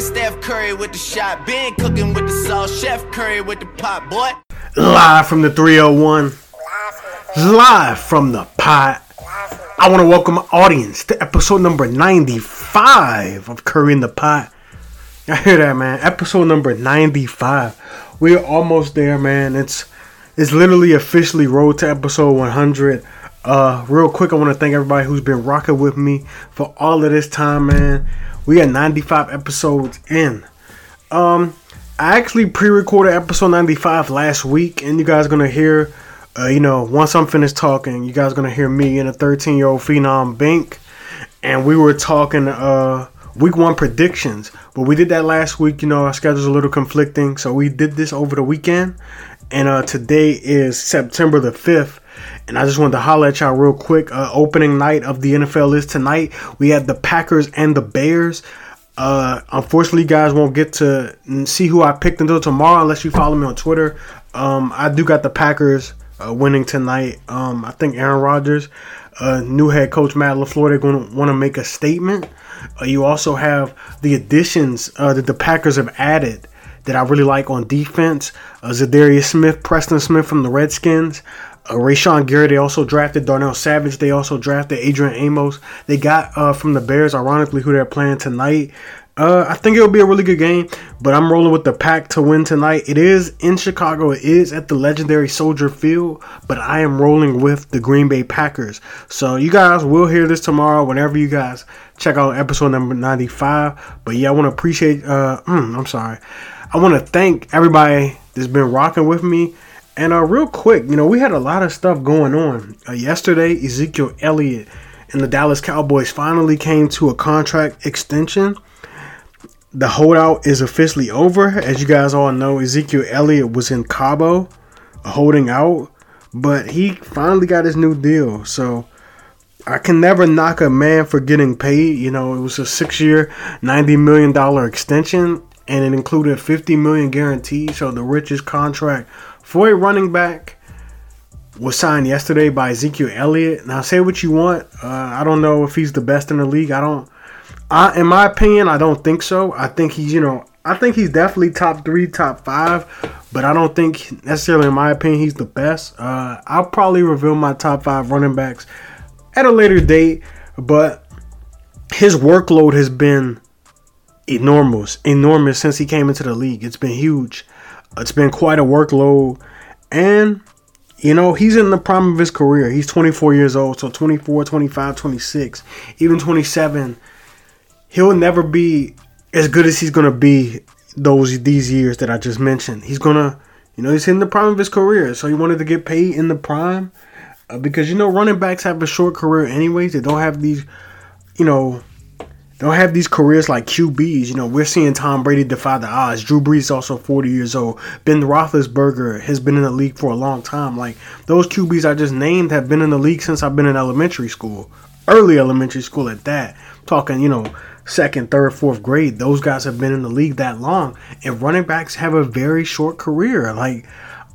Been Steph Curry with the shot, been cooking with the sauce, Chef Curry with the pot, boy. Live from the 301. Live from the pot. I want to welcome my audience to episode number 95 of Curry in the Pot. I hear that, man. Episode number 95. We're almost there, man. It's it's literally officially road to episode 100. Uh, real quick, I want to thank everybody who's been rocking with me for all of this time, man. We are 95 episodes in. Um, I actually pre-recorded episode 95 last week, and you guys gonna hear, uh, you know, once I'm finished talking, you guys gonna hear me and a 13 year old phenom Bink, and we were talking uh week one predictions. But we did that last week. You know, our schedule's a little conflicting, so we did this over the weekend, and uh, today is September the 5th. And I just wanted to holler at y'all real quick. Uh, opening night of the NFL is tonight. We have the Packers and the Bears. Uh, unfortunately, guys won't get to see who I picked until tomorrow unless you follow me on Twitter. Um, I do got the Packers uh, winning tonight. Um, I think Aaron Rodgers, uh, new head coach Matt LaFleur, they're going to want to make a statement. Uh, you also have the additions uh, that the Packers have added that I really like on defense. Uh, Za'Darius Smith, Preston Smith from the Redskins. Uh, Rashan Gary, they also drafted Darnell Savage. They also drafted Adrian Amos. They got uh, from the Bears, ironically, who they're playing tonight. Uh, I think it'll be a really good game, but I'm rolling with the pack to win tonight. It is in Chicago. It is at the legendary Soldier Field, but I am rolling with the Green Bay Packers. So you guys will hear this tomorrow whenever you guys check out episode number 95. But yeah, I want to appreciate. Uh, mm, I'm sorry. I want to thank everybody that's been rocking with me. And uh, real quick, you know, we had a lot of stuff going on. Uh, yesterday, Ezekiel Elliott and the Dallas Cowboys finally came to a contract extension. The holdout is officially over. As you guys all know, Ezekiel Elliott was in Cabo holding out, but he finally got his new deal. So I can never knock a man for getting paid. You know, it was a six year, $90 million extension, and it included 50 million guaranteed. So the richest contract for a running back was signed yesterday by Ezekiel Elliott. Now, say what you want. Uh, I don't know if he's the best in the league. I don't. I, in my opinion, I don't think so. I think he's, you know, I think he's definitely top three, top five, but I don't think necessarily, in my opinion, he's the best. Uh, I'll probably reveal my top five running backs at a later date, but his workload has been enormous, enormous since he came into the league. It's been huge. It's been quite a workload, and you know, he's in the prime of his career. He's 24 years old, so 24, 25, 26, even 27 he'll never be as good as he's gonna be those these years that I just mentioned. He's gonna, you know, he's in the prime of his career, so he wanted to get paid in the prime uh, because you know running backs have a short career anyways. They don't have these, you know, don't have these careers like QBs. You know, we're seeing Tom Brady defy the odds. Drew Brees is also 40 years old. Ben Roethlisberger has been in the league for a long time. Like those QBs I just named have been in the league since I've been in elementary school, early elementary school at that. talking, you know second, third, fourth grade. Those guys have been in the league that long, and running backs have a very short career. Like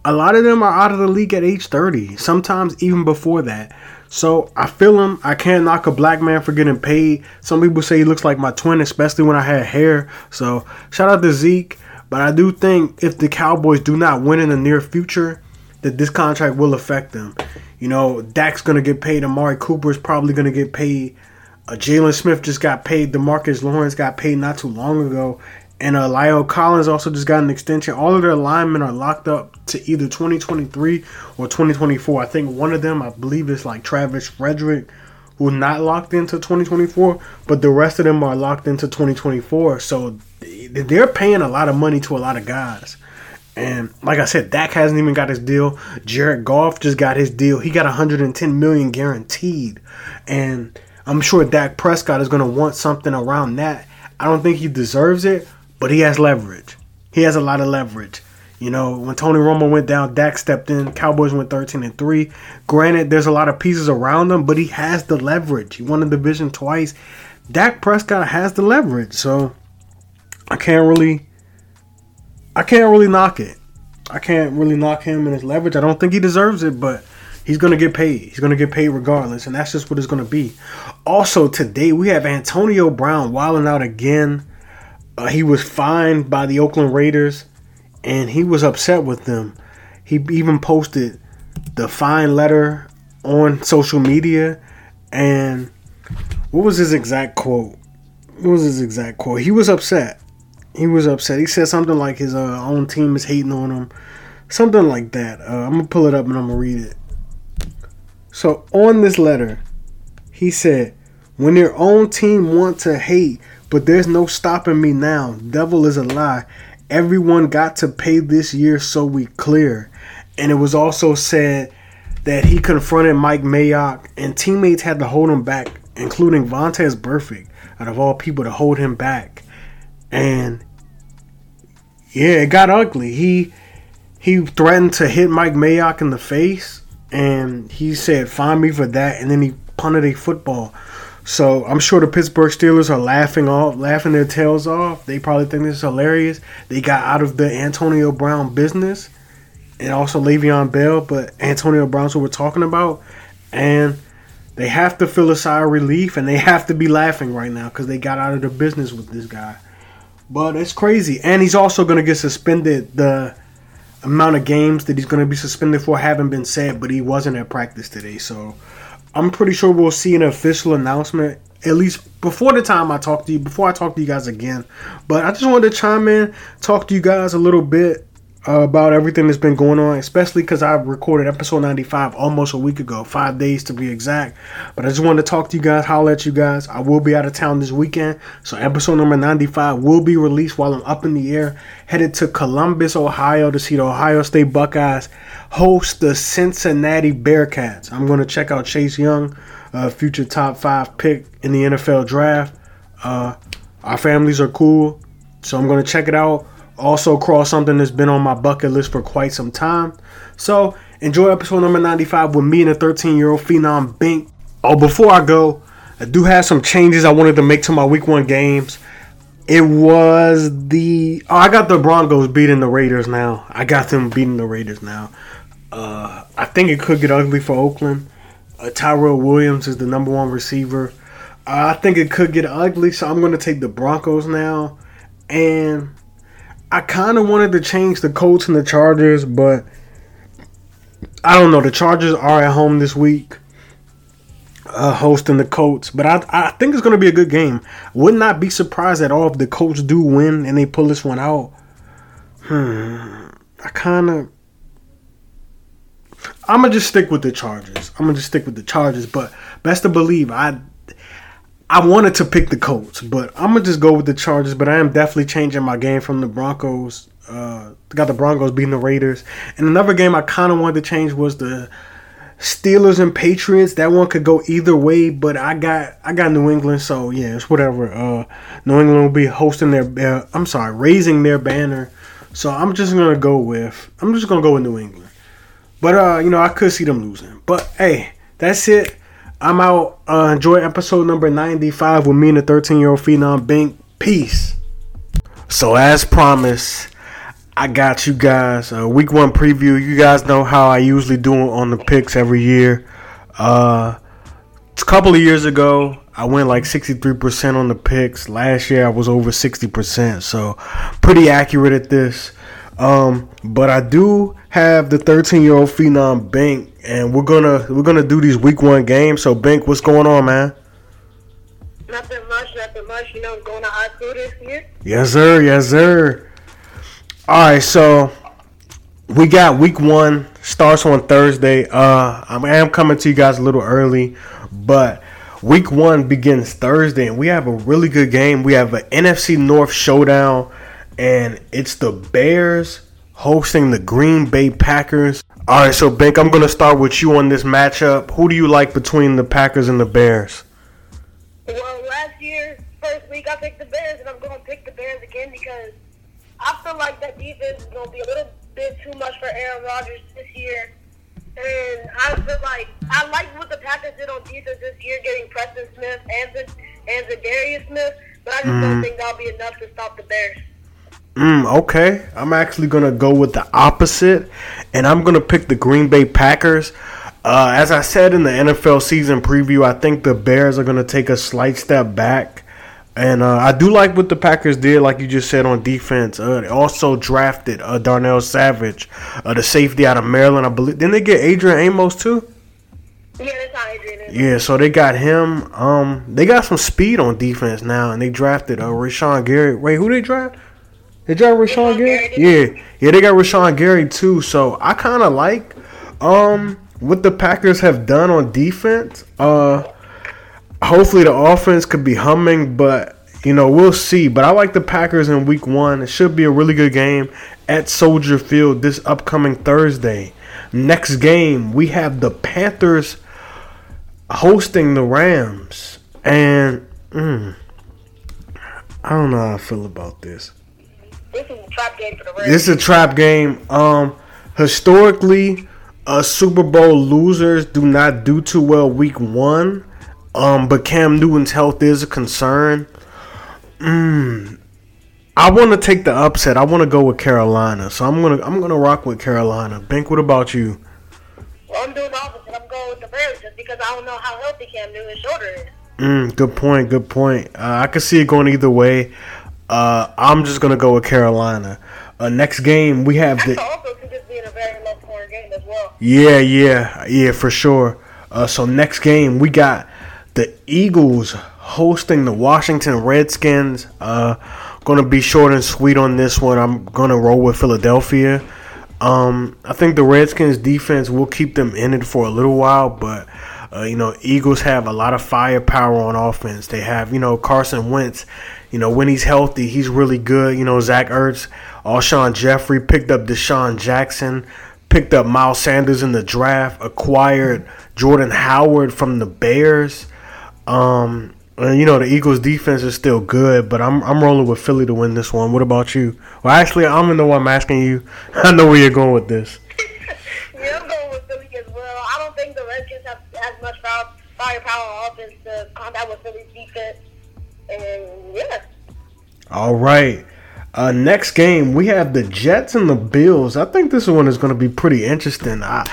a lot of them are out of the league at age 30, sometimes even before that. So I feel him. I can't knock a black man for getting paid. Some people say he looks like my twin, especially when I had hair. So shout out to Zeke. But I do think if the Cowboys do not win in the near future, that this contract will affect them. You know, Dak's gonna get paid. Amari Cooper is probably gonna get paid. Uh, Jaylon Smith just got paid. Demarcus Lawrence got paid not too long ago. And uh, La'el Collins also just got an extension. All of their linemen are locked up to either 2023 or 2024. I think one of them, I believe, is like Travis Frederick, who's not locked into 2024, but the rest of them are locked into 2024. So they're paying a lot of money to a lot of guys. And like I said, Dak hasn't even got his deal. Jared Goff just got his deal. He got 110 million guaranteed. And I'm sure Dak Prescott is going to want something around that. I don't think he deserves it, but he has leverage. He has a lot of leverage. You know, when Tony Romo went down, Dak stepped in. Cowboys went 13 and 3. Granted, there's a lot of pieces around him, but he has the leverage. He won the division twice. Dak Prescott has the leverage. So I can't really I can't really knock it. I can't really knock him and his leverage. I don't think he deserves it, but He's gonna get paid. He's gonna get paid regardless, and that's just what it's gonna be. Also, today we have Antonio Brown wilding out again. Uh, he was fined by the Oakland Raiders, and he was upset with them. He even posted the fine letter on social media, and what was his exact quote? What was his exact quote? He was upset. He was upset. He said something like his uh, own team is hating on him, something like that. Uh, I'm gonna pull it up and I'm gonna read it. So on this letter, he said, "When your own team want to hate, but there's no stopping me now. Devil is a lie. Everyone got to pay this year, so we clear." And it was also said that he confronted Mike Mayock, and teammates had to hold him back, including Vontaze Burfict, out of all people, to hold him back. And yeah, it got ugly. He he threatened to hit Mike Mayock in the face, and he said, "Find me for that," and then he punted a football. So I'm sure the Pittsburgh Steelers are laughing off, laughing their tails off. They probably think this is hilarious. They got out of the Antonio Brown business, and also Le'Veon Bell, but Antonio Brown's who we're talking about, and they have to feel a sigh of relief, and they have to be laughing right now because they got out of the business with this guy. But it's crazy, and he's also going to get suspended. The amount of games that he's going to be suspended for haven't been said, but he wasn't at practice today, so I'm pretty sure we'll see an official announcement at least before the time I talk to you, before I talk to you guys again. But I just wanted to chime in, talk to you guys a little bit about everything that's been going on, especially because I recorded episode 95 almost a week ago, five days to be exact. But I just wanted to talk to you guys, holler at you guys. I will be out of town this weekend, so episode number 95 will be released while I'm up in the air, headed to Columbus, Ohio to see the Ohio State Buckeyes host the Cincinnati Bearcats. I'm going to check out Chase Young, uh, future top five pick in the NFL draft. Uh, our families are cool, so I'm going to check it out also cross something that's been on my bucket list for quite some time. So enjoy episode number 95 with me and a 13 year old phenom Bink. Oh, before I go, I do have some changes I wanted to make to my week one games. It was the oh, I got the Broncos beating the Raiders now. I got them beating the Raiders now. Uh, I think it could get ugly for Oakland. Uh, Tyrell Williams is the number one receiver. Uh, I think it could get ugly, so I'm going to take the Broncos now. And I kind of wanted to change the Colts and the Chargers, but I don't know. The Chargers are at home this week, uh, hosting the Colts, but I I think it's going to be a good game. Would not be surprised at all if the Colts do win and they pull this one out. Hmm. I kind of. I'm gonna just stick with the Chargers. I'm gonna just stick with the Chargers, but best to believe I I wanted to pick the Colts, but I'm gonna just go with the Chargers. But I am definitely changing my game from the Broncos. Uh, got the Broncos beating the Raiders, and another game I kind of wanted to change was the Steelers and Patriots. That one could go either way, but I got I got New England, so yeah, it's whatever. Uh, New England will be hosting their. Uh, I'm sorry, raising their banner. So I'm just gonna go with I'm just gonna go with New England. But uh, you know, I could see them losing. But hey, that's it. I'm out. Uh, enjoy episode number 95 with me and the 13 year old phenom Bink. Peace. So, as promised, I got you guys a week one preview. You guys know how I usually do on the picks every year. Uh, a couple of years ago, I went like 63% on the picks. Last year, I was over 60%. So, pretty accurate at this. Um, but I do have the 13 year old phenom Bink and we're gonna we're gonna do these week one games. So, Bink, what's going on, man? Nothing much, nothing much. You know, going to high school this year. Yes, sir. Yes, sir. All right, so we got week one starts on Thursday. Uh, I am coming to you guys a little early, but week one begins Thursday, and we have a really good game. We have an NFC North showdown, and it's the Bears hosting the Green Bay Packers. All right, so Bink, I'm going to start with you on this matchup. Who do you like between the Packers and the Bears? Well, last year, first week, I picked the Bears, and I'm going to pick the Bears again because I feel like that defense is going to be a little bit too much for Aaron Rodgers this year. And I feel like I like what the Packers did on defense this year, getting Preston Smith and the and Za'Darius Smith, but I just mm. don't mm-hmm. think that'll be enough to stop the Bears. Mm, okay, I'm actually gonna go with the opposite, and I'm gonna pick the Green Bay Packers. Uh, as I said in the NFL season preview, I think the Bears are gonna take a slight step back. And uh, I do like what the Packers did, like you just said on defense. Uh, they also drafted uh, Darnell Savage, uh, the safety out of Maryland. I believe. Didn't they get Adrian Amos too? Yeah, that's Adrian. Yeah, so they got him. Um, they got some speed on defense now, and they drafted uh, Rashan Gary. Wait, who they draft? They draft Rashawn Rashan Gary. Gary, Yeah, yeah, they got Rashawn Gary too. So I kind of like um what the Packers have done on defense. Uh, hopefully the offense could be humming, but you know we'll see. But I like the Packers in Week One. It should be a really good game at Soldier Field this upcoming Thursday. Next game we have the Panthers hosting the Rams, and mm, I don't know how I feel about this. This is a trap game for the Rams. This is a trap game. Um, historically, uh, Super Bowl losers do not do too well week one. Um, but Cam Newton's health is a concern. Mm, I want to take the upset. I want to go with Carolina, so I'm gonna I'm gonna rock with Carolina. Bink, what about you? Well, I'm doing the opposite. I'm going with the Bears just because I don't know how healthy Cam Newton's shoulder is. Mm, good point. Good point. Uh, I can see it going either way. Uh, I'm just gonna go with Carolina. Uh, next game we have the. also could just be in a very low scoring game as well. Yeah, yeah, yeah, for sure. Uh, so next game we got the Eagles hosting the Washington Redskins. Uh, gonna be short and sweet on this one. I'm gonna roll with Philadelphia. Um, I think the Redskins defense will keep them in it for a little while, but uh, you know, Eagles have a lot of firepower on offense. They have, you know, Carson Wentz. You know, when he's healthy, he's really good. You know, Zach Ertz, Alshon Jeffery picked up DeSean Jackson, picked up Miles Sanders in the draft, acquired Jordan Howard from the Bears. Um, and, you know, the Eagles defense is still good, but I'm I'm rolling with Philly to win this one. What about you? Well, actually, I'm in the one I'm asking you. I know where you're going with this. Yeah, I'm going with Philly as well. I don't think the Redskins have as much fire- firepower offense to combat with Philly's defense. And yeah, All right. Uh, next game, we have the Jets and the Bills. I think this one is going to be pretty interesting. I,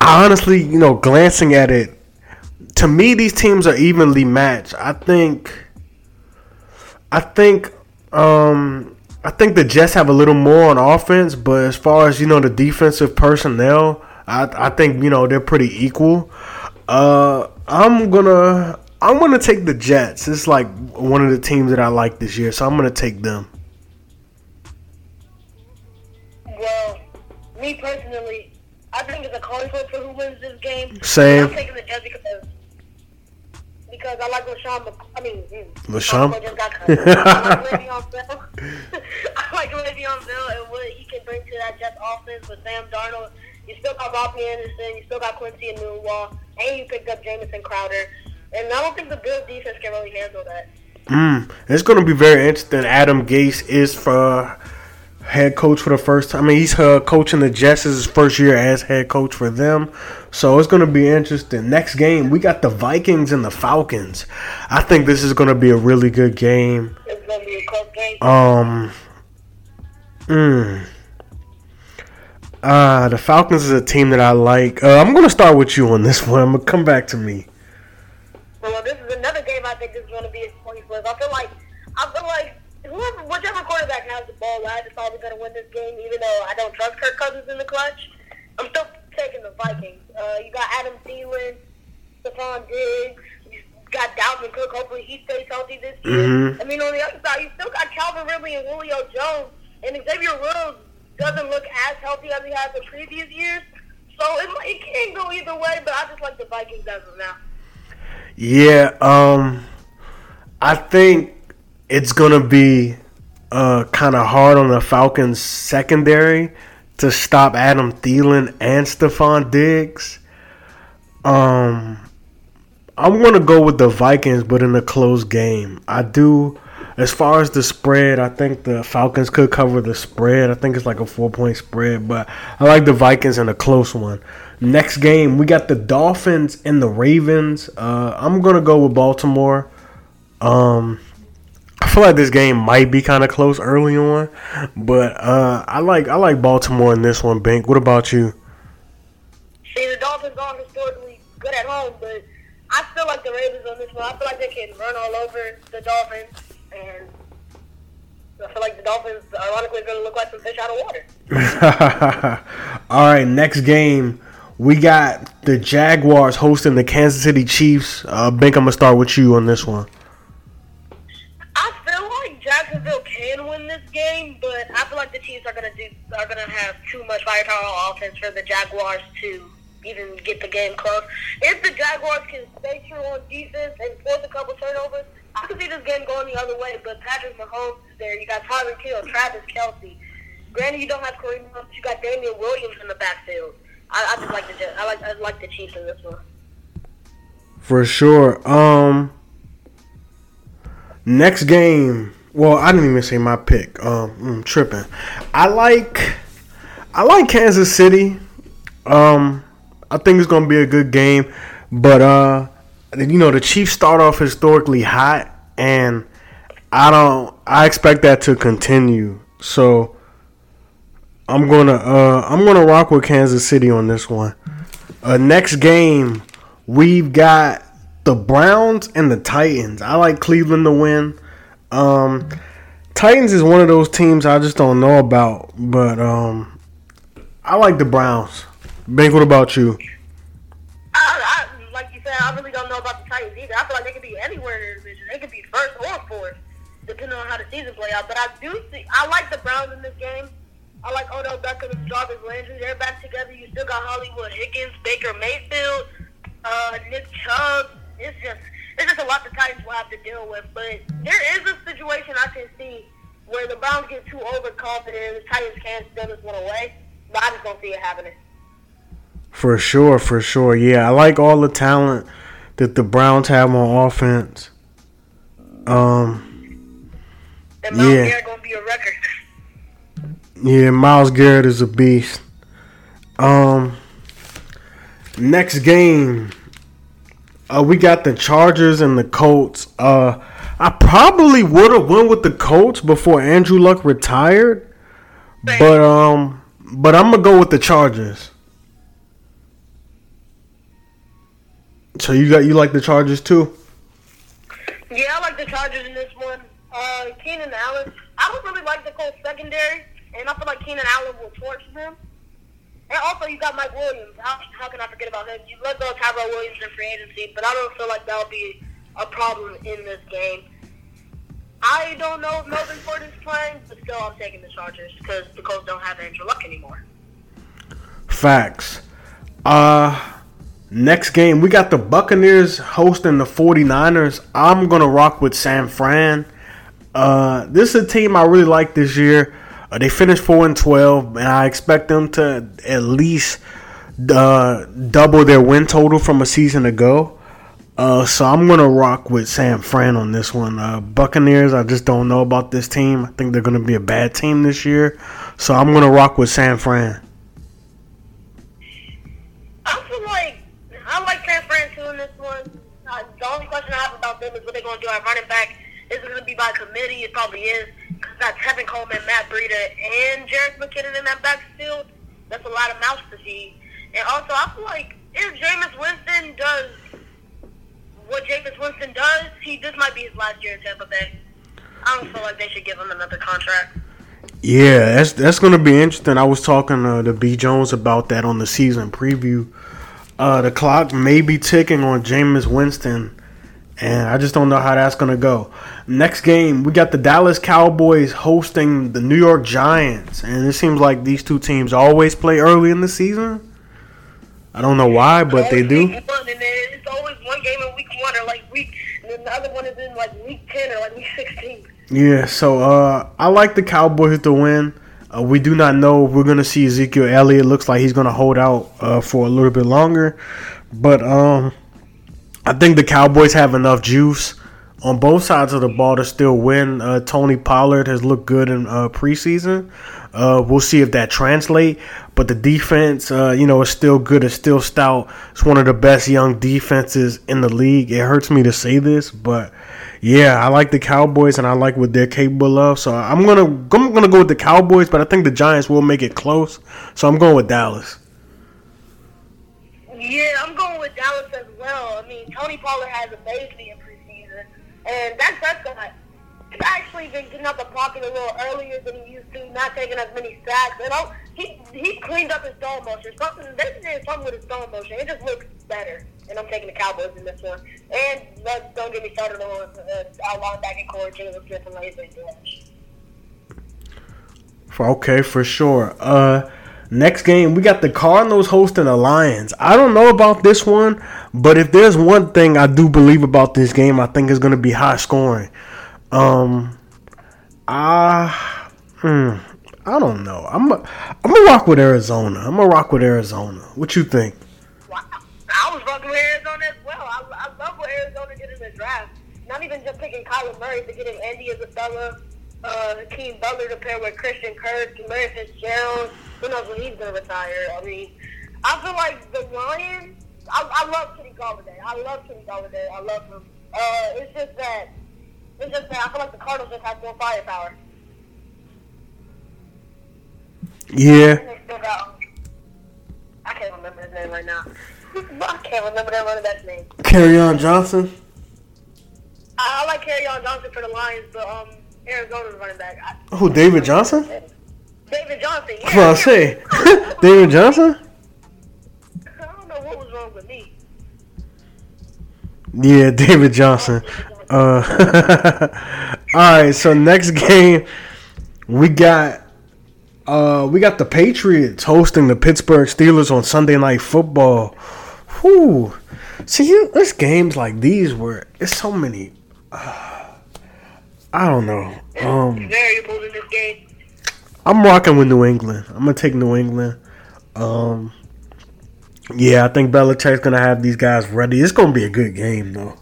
I honestly, you know, glancing at it, to me, these teams are evenly matched. I think, I think, um, I think the Jets have a little more on offense, but as far as you know, the defensive personnel, I, I think you know they're pretty equal. Uh, I'm gonna, I'm gonna take the Jets. It's like one of the teams that I like this year, so I'm gonna take them. well, me personally, I think it's a coin flip for who wins this game. Same. I'm taking the Jets because because I like LeSean. Mc- I mean, mm, LeSean? Just got cut. I like Le'Veon Bell. I like Le'Veon Bell and what he can bring to that Jets offense with Sam Darnold. You still got Robbie Anderson. You still got Quincy Enunwa, and you picked up Jamison Crowder. And I don't think the Bills defense can really handle that. Mm, it's going to be very interesting. Adam Gase is for head coach for the first time. I mean, he's uh, coaching the Jets his first year as head coach for them. So it's going to be interesting. Next game, we got the Vikings and the Falcons. I think this is going to be a really good game. It's going to be a close game. Um, mm, uh, the Falcons is a team that I like. Uh, I'm going to start with you on this one. I'm going to come back to me. Well, this is another game I think is going to be a point flip. I feel like I feel like whoever, whichever quarterback has the ball last is probably going to win this game. Even though I don't trust Kirk Cousins in the clutch, I'm still taking the Vikings. Uh, you got Adam Thielen, Stefon Diggs. You got Dalvin Cook. Hopefully he stays healthy this year. Mhm. I mean, on the other side, you still got Calvin Ridley and Julio Jones, and Xavier Rhodes doesn't look as healthy as he has in previous years. So it, it can go either way, but I just like the Vikings as of now. Yeah, um, I think it's gonna be uh kind of hard on the Falcons secondary to stop Adam Thielen and Stefon Diggs. Um, I'm gonna go with the Vikings, but in a close game. I do. As far as the spread, I think the Falcons could cover the spread. I think it's like a four point spread, but I like the Vikings in a close one. Next game, we got the Dolphins and the Ravens. Uh, I'm gonna go with Baltimore. Um, I feel like this game might be kind of close early on, but uh, I like I like Baltimore in this one. Bink. What about you? See, the Dolphins are historically good at home, but I still like the Ravens on this one. I feel like they can run all over the Dolphins. And I feel like the Dolphins, ironically, are going to look like some fish out of water. All right, next game. We got the Jaguars hosting the Kansas City Chiefs. Uh, Bink, I'm gonna start with you on this one. I feel like Jacksonville can win this game, but I feel like the Chiefs are gonna do are gonna have too much firepower on offense for the Jaguars to even get the game close. If the Jaguars can stay true on defense and force a couple turnovers, I could see this game going the other way. But Patrick Mahomes is there. You got Tyreek Hill, Travis Kelce. Granted, you don't have Kareem Hunt, but you got Damien Williams in the backfield. I, I just like the I like I like the Chiefs in this one. For sure. Um. Next game. Well, I didn't even say my pick. Um, I'm tripping. I like. I like Kansas City. Um, I think it's gonna be a good game, but uh, you know the Chiefs start off historically hot, and I don't. I expect that to continue. So I'm gonna uh, I'm gonna rock with Kansas City on this one. Uh, next game, we've got the Browns and the Titans. I like Cleveland to win. Um, Titans is one of those teams I just don't know about, but um, I like the Browns. Bink, what about you? I, I, like you said, I really don't know about the Titans either. I feel like they could be anywhere in the division. They could be first depending on how the season play out. But I do see, I like the Browns in this game. I like Odell Beckham and Jarvis Landry. They're back together. You still got Hollywood Higgins, Baker Mayfield, uh, Nick Chubb. It's just it's just a lot the Titans will have to deal with. But there is a situation I can see where the Browns get too overconfident and the Titans can steal this one away. But I just don't see it happening. For sure, for sure. Yeah, I like all the talent that the Browns have on offense. Um, And Miles Yeah. Garrett gonna be a record. yeah, Myles Garrett is a beast. Um, next game, uh, we got the Chargers and the Colts. Uh, I probably would have went with the Colts before Andrew Luck retired, but um, but I'm gonna go with the Chargers. So you got you like the Chargers too? The Chargers in this one. Uh, Keenan Allen. I don't really like the Colts secondary, and I feel like Keenan Allen will torch them. And also, you got Mike Williams. How, how can I forget about him? You let go Tyrell Williams in free agency, but I don't feel like that'll be a problem in this game. I don't know if Melvin Gordon's playing, but still, I'm taking the Chargers because the Colts don't have Andrew Luck anymore. Facts. Uh next game we got the Buccaneers hosting the 49ers. I'm going to rock with San Fran. Uh this is a team I really like this year. Uh, they finished 4 and 12 and I expect them to at least uh, double their win total from a season ago. Uh, so I'm gonna rock with San Fran on this one. Uh, Buccaneers, I just don't know about this team. I think they're gonna be a bad team this year. So I'm gonna rock with San Fran. San Fran in this one. Uh, the only question I have about them is what they're going to do at running back. Is it going to be by committee? It probably is. Because got Tevin Coleman, Matt Breida, and Jerick McKinnon in that backfield. That's a lot of mouths to feed. And also, I feel like if Jameis Winston does what Jameis Winston does, he this might be his last year in Tampa Bay. I don't feel like they should give him another contract. Yeah, that's that's gonna be interesting. I was talking uh, to B Jones about that on the season preview. Uh, the clock may be ticking on Jameis Winston, and I just don't know how that's gonna go. Next game, we got the Dallas Cowboys hosting the New York Giants, and it seems like these two teams always play early in the season. I don't know why, but they do. Week one, and then it's always one game in week one, or like week, and then the other one is in like week ten or like week sixteen. Yeah, so uh, I like the Cowboys to win. Uh, we do not know if we're going to see Ezekiel Elliott. Looks like he's going to hold out uh, for a little bit longer. But um, I think the Cowboys have enough juice on both sides of the ball to still win. Uh, Tony Pollard has looked good in uh, preseason. Uh, we'll see if that translate. But the defense, uh, you know, is still good. It's still stout. It's one of the best young defenses in the league. It hurts me to say this, but yeah, I like the Cowboys and I like what they're capable of. So I'm gonna I'm gonna go with the Cowboys, but I think the Giants will make it close. So I'm going with Dallas. Yeah, I'm going with Dallas as well. I mean, Tony Pollard has a baby in preseason, and Dak Prescott, actually been getting out the pocket a little earlier than he used to, not taking as many sacks. And I, he he cleaned up his dome motion. Something they did something with his dome motion. It just looks better. And I'm taking the Cowboys in this one. And uh, don't get me started on uh, our linebacker core, Jaylon Smith and Larry Okay, for sure. Uh, next game we got the Cardinals hosting the Lions. I don't know about this one, but if there's one thing I do believe about this game, I think it's going to be high scoring. Um, I, mm, I don't know. I'm, a, I'm gonna rock with Arizona. I'm gonna rock with Arizona. What you think? Wow. I was rocking with Arizona as well. I, I love what Arizona did in the draft. Not even just picking Kyler Murray, but getting Andy Isabella, uh, Hakeem Butler to pair with Christian Kirk, Larry Fitzgerald. Who knows when he's gonna retire? I mean, I feel like the Lions. I, I love Kenny Golladay. I love Kenny Golladay. I love him. Uh, it's just that it's just I feel like the Cardinals just have more firepower. Yeah. They still got. I can't remember his name right now. I can't remember that running back's name. Kerryon Johnson. I, I like Kerryon Johnson for the Lions, but um, Arizona's running back. I, Who? David Johnson? David Johnson. Yeah, what I say. David Johnson. I don't know what was wrong with me. Yeah, David Johnson. Uh, all right. So next game, we got uh, we got the Patriots hosting the Pittsburgh Steelers on Sunday Night Football. Whew. See, you, there's games like these where it's so many. Uh, I don't know. Um, Variables in this game. I'm rocking with New England. I'm gonna take New England. Um, yeah, I think Belichick's gonna have these guys ready. It's gonna be a good game, though.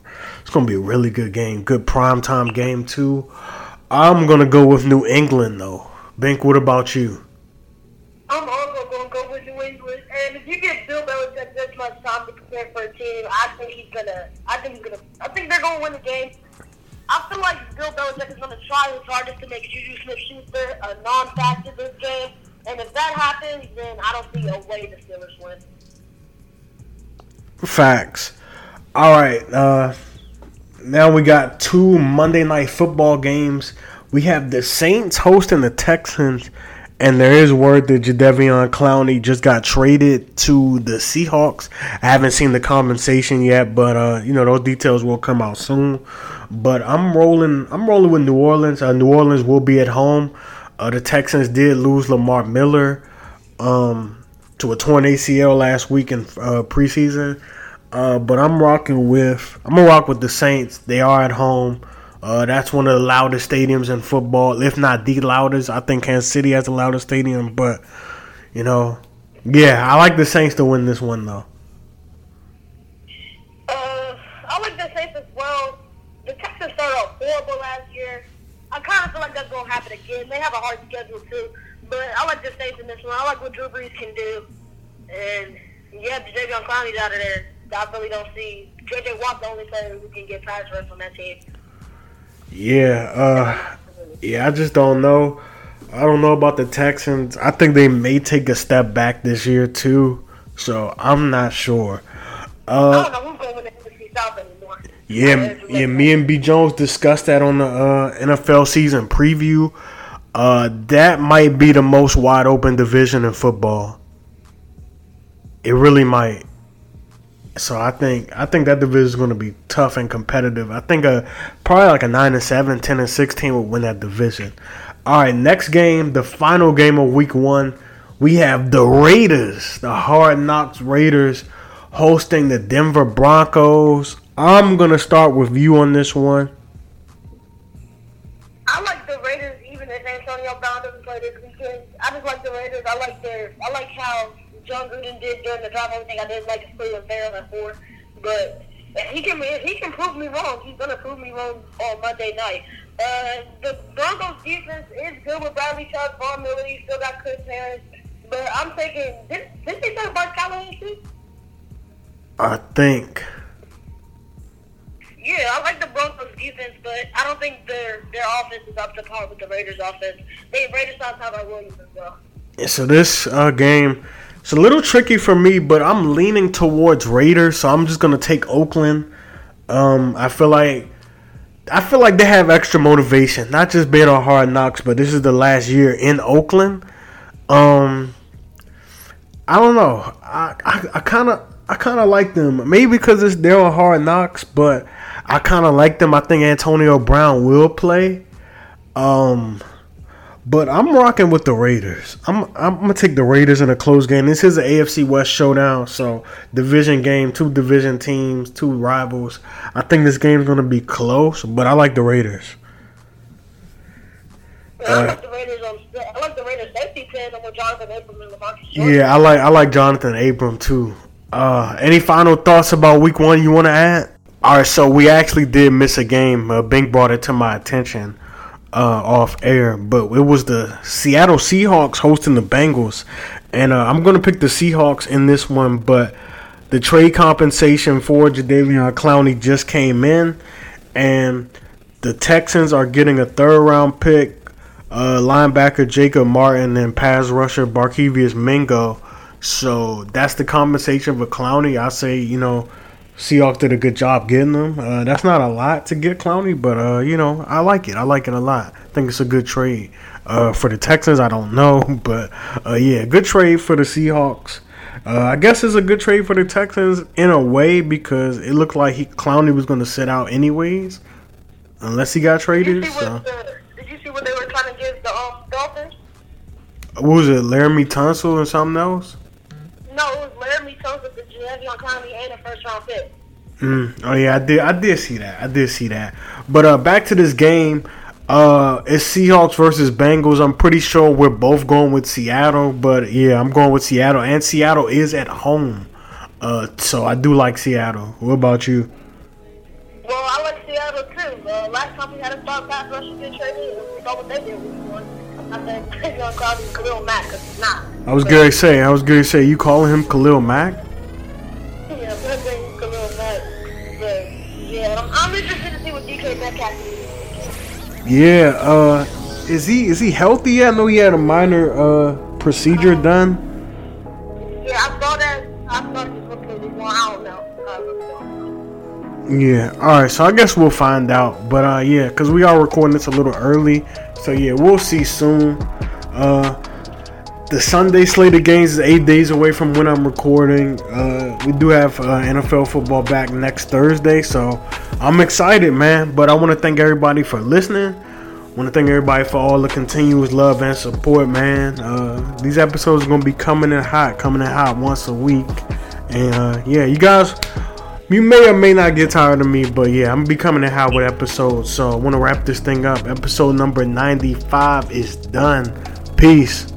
It's gonna be a really good game. Good prime time game too. I'm gonna go with New England though. Bink, what about you? I'm also going to go with New England. And if you give Bill Belichick this much time to prepare for a team, I think he's gonna. I think he's gonna. I think they're going to win the game. I feel like Bill Belichick is going to try his hardest to make Juju Smith-Schuster a non-factor this game. And if that happens, then I don't see a way the Steelers win. Facts. All right. Uh, now we got two Monday night football games. We have the Saints hosting the Texans, and there is word that Jadeveon Clowney just got traded to the Seahawks. I haven't seen the compensation yet, but uh, you know those details will come out soon. But I'm rolling. I'm rolling with New Orleans. Uh, New Orleans will be at home. Uh, the Texans did lose Lamar Miller um, to a torn ACL last week in uh, preseason. Uh, but I'm rocking with I'm gonna rock with the Saints. They are at home. Uh, that's one of the loudest stadiums in football, if not the loudest. I think Kansas City has the loudest stadium, but you know, yeah, I like the Saints to win this one though. Uh, I like the Saints as well. The Texans started off horrible last year. I kind of feel like that's to happen again. They have a hard schedule too, but I like the Saints in this one. I like what Drew Brees can do, and yeah, Jadeveon Clowney's out of there. I really don't see JJ Watt the only player who can get pass rush on that team. Yeah, uh, yeah, I just don't know. I don't know about the Texans. I think they may take a step back this year too. So I'm not sure. I Uh, don't know who's going to NFC South anymore. yeah, yeah. Me and B Jones discussed that on the uh, NFL season preview. Uh, that might be the most wide open division in football. It really might. So I think I think that division is going to be tough and competitive. I think a probably like a nine and 7, 10 and sixteen will win that division. All right, next game, the final game of Week One, we have the Raiders, the Hard Knocks Raiders, hosting the Denver Broncos. I'm gonna start with you on this one. I like the Raiders, even if Antonio Brown doesn't play this weekend. I just like the Raiders. I like their. I like how Jon Gruden did during the draft. Everything I did like is Clelin Ferrell at four, but if he can. If he can prove me wrong. He's gonna prove me wrong on Monday night. Uh, the Broncos defense is good with Bradley Chubb, Von Miller. You still got Chris Harris, but I'm thinking. Did, did they say Bart Callahan too? I think. Yeah, I like the Broncos defense, but I don't think their their offense is up to par with the Raiders offense. They Raiders have Tyler Williams as well. Yeah, so this uh, game, it's a little tricky for me, but I'm leaning towards Raiders, so I'm just gonna take Oakland. Um, I feel like I feel like they have extra motivation, not just being on Hard Knocks, but this is the last year in Oakland. Um, I don't know. I I kind of I kind of like them. Maybe because it's they're on Hard Knocks, but I kind of like them. I think Antonio Brown will play. Um, but I'm rocking with the Raiders. I'm I'm gonna take the Raiders in a close game. This is an AFC West showdown, so division game, two division teams, two rivals. I think this game's gonna be close, but I like the Raiders. Yeah, I like the Raiders. I like the Raiders safety pin over Jonathan Abram and Lamarcus Yeah, I like I like Jonathan Abram too. Uh, any final thoughts about Week One you want to add? All right, so we actually did miss a game. Uh, Bink brought it to my attention uh, off air, but it was the Seattle Seahawks hosting the Bengals, and uh, I'm gonna pick the Seahawks in this one. But the trade compensation for Jadeveon Clowney just came in, and the Texans are getting a third round pick, uh, linebacker Jacob Martin, and pass rusher Barkevious Mingo. So that's the compensation for Clowney. I say, you know, Seahawks did a good job getting them. Uh, that's not a lot to get Clowney, but uh, you know, I like it. I like it a lot. I think it's a good trade. Uh, for the Texans, I don't know, but uh, yeah, good trade for the Seahawks. Uh, I guess it's a good trade for the Texans in a way because it looked like he Clowney was going to sit out anyways, unless he got traded. Did you, see So. what the, did you see what they were trying to give the um, Dolphins? What was it, Laremy Tunsil and something else? The Jadeveon and a first round pick. Mm. Oh yeah, I did. I did see that. I did see that. But uh, back to this game. Uh, it's Seahawks versus Bengals. I'm pretty sure we're both going with Seattle, but yeah, I'm going with Seattle, and Seattle is at home. Uh, so I do like Seattle. What about you? Well, I like Seattle too. Uh, last time we had a star pass rusher get traded, we saw what they did week one. I think Jadeveon Clowney Khalil Mack, because he's not. I was gonna say. I was gonna say. You calling him Khalil Mack? Yeah, I'm, I'm interested to see what DK Metcalf. Yeah. Uh, is he is he healthy? I know he had a minor uh procedure done. Yeah, I saw that. I thought he was looking at. I don't know. Yeah. All right. So I guess we'll find out. But uh, yeah, because we are recording this a little early. So yeah, we'll see soon. Uh, the Sunday slate of games is eight days away from when I'm recording. Uh, we do have uh, NFL football back next Thursday, so I'm excited, man. But I want to thank everybody for listening. Want to thank everybody for all the continuous love and support, man. Uh, these episodes are gonna be coming in hot, coming in hot once a week, and uh, yeah, you guys. You may or may not get tired of me, but yeah, I'm gonna be coming in hot with episodes. So I want to wrap this thing up. Episode number 95 is done. Peace.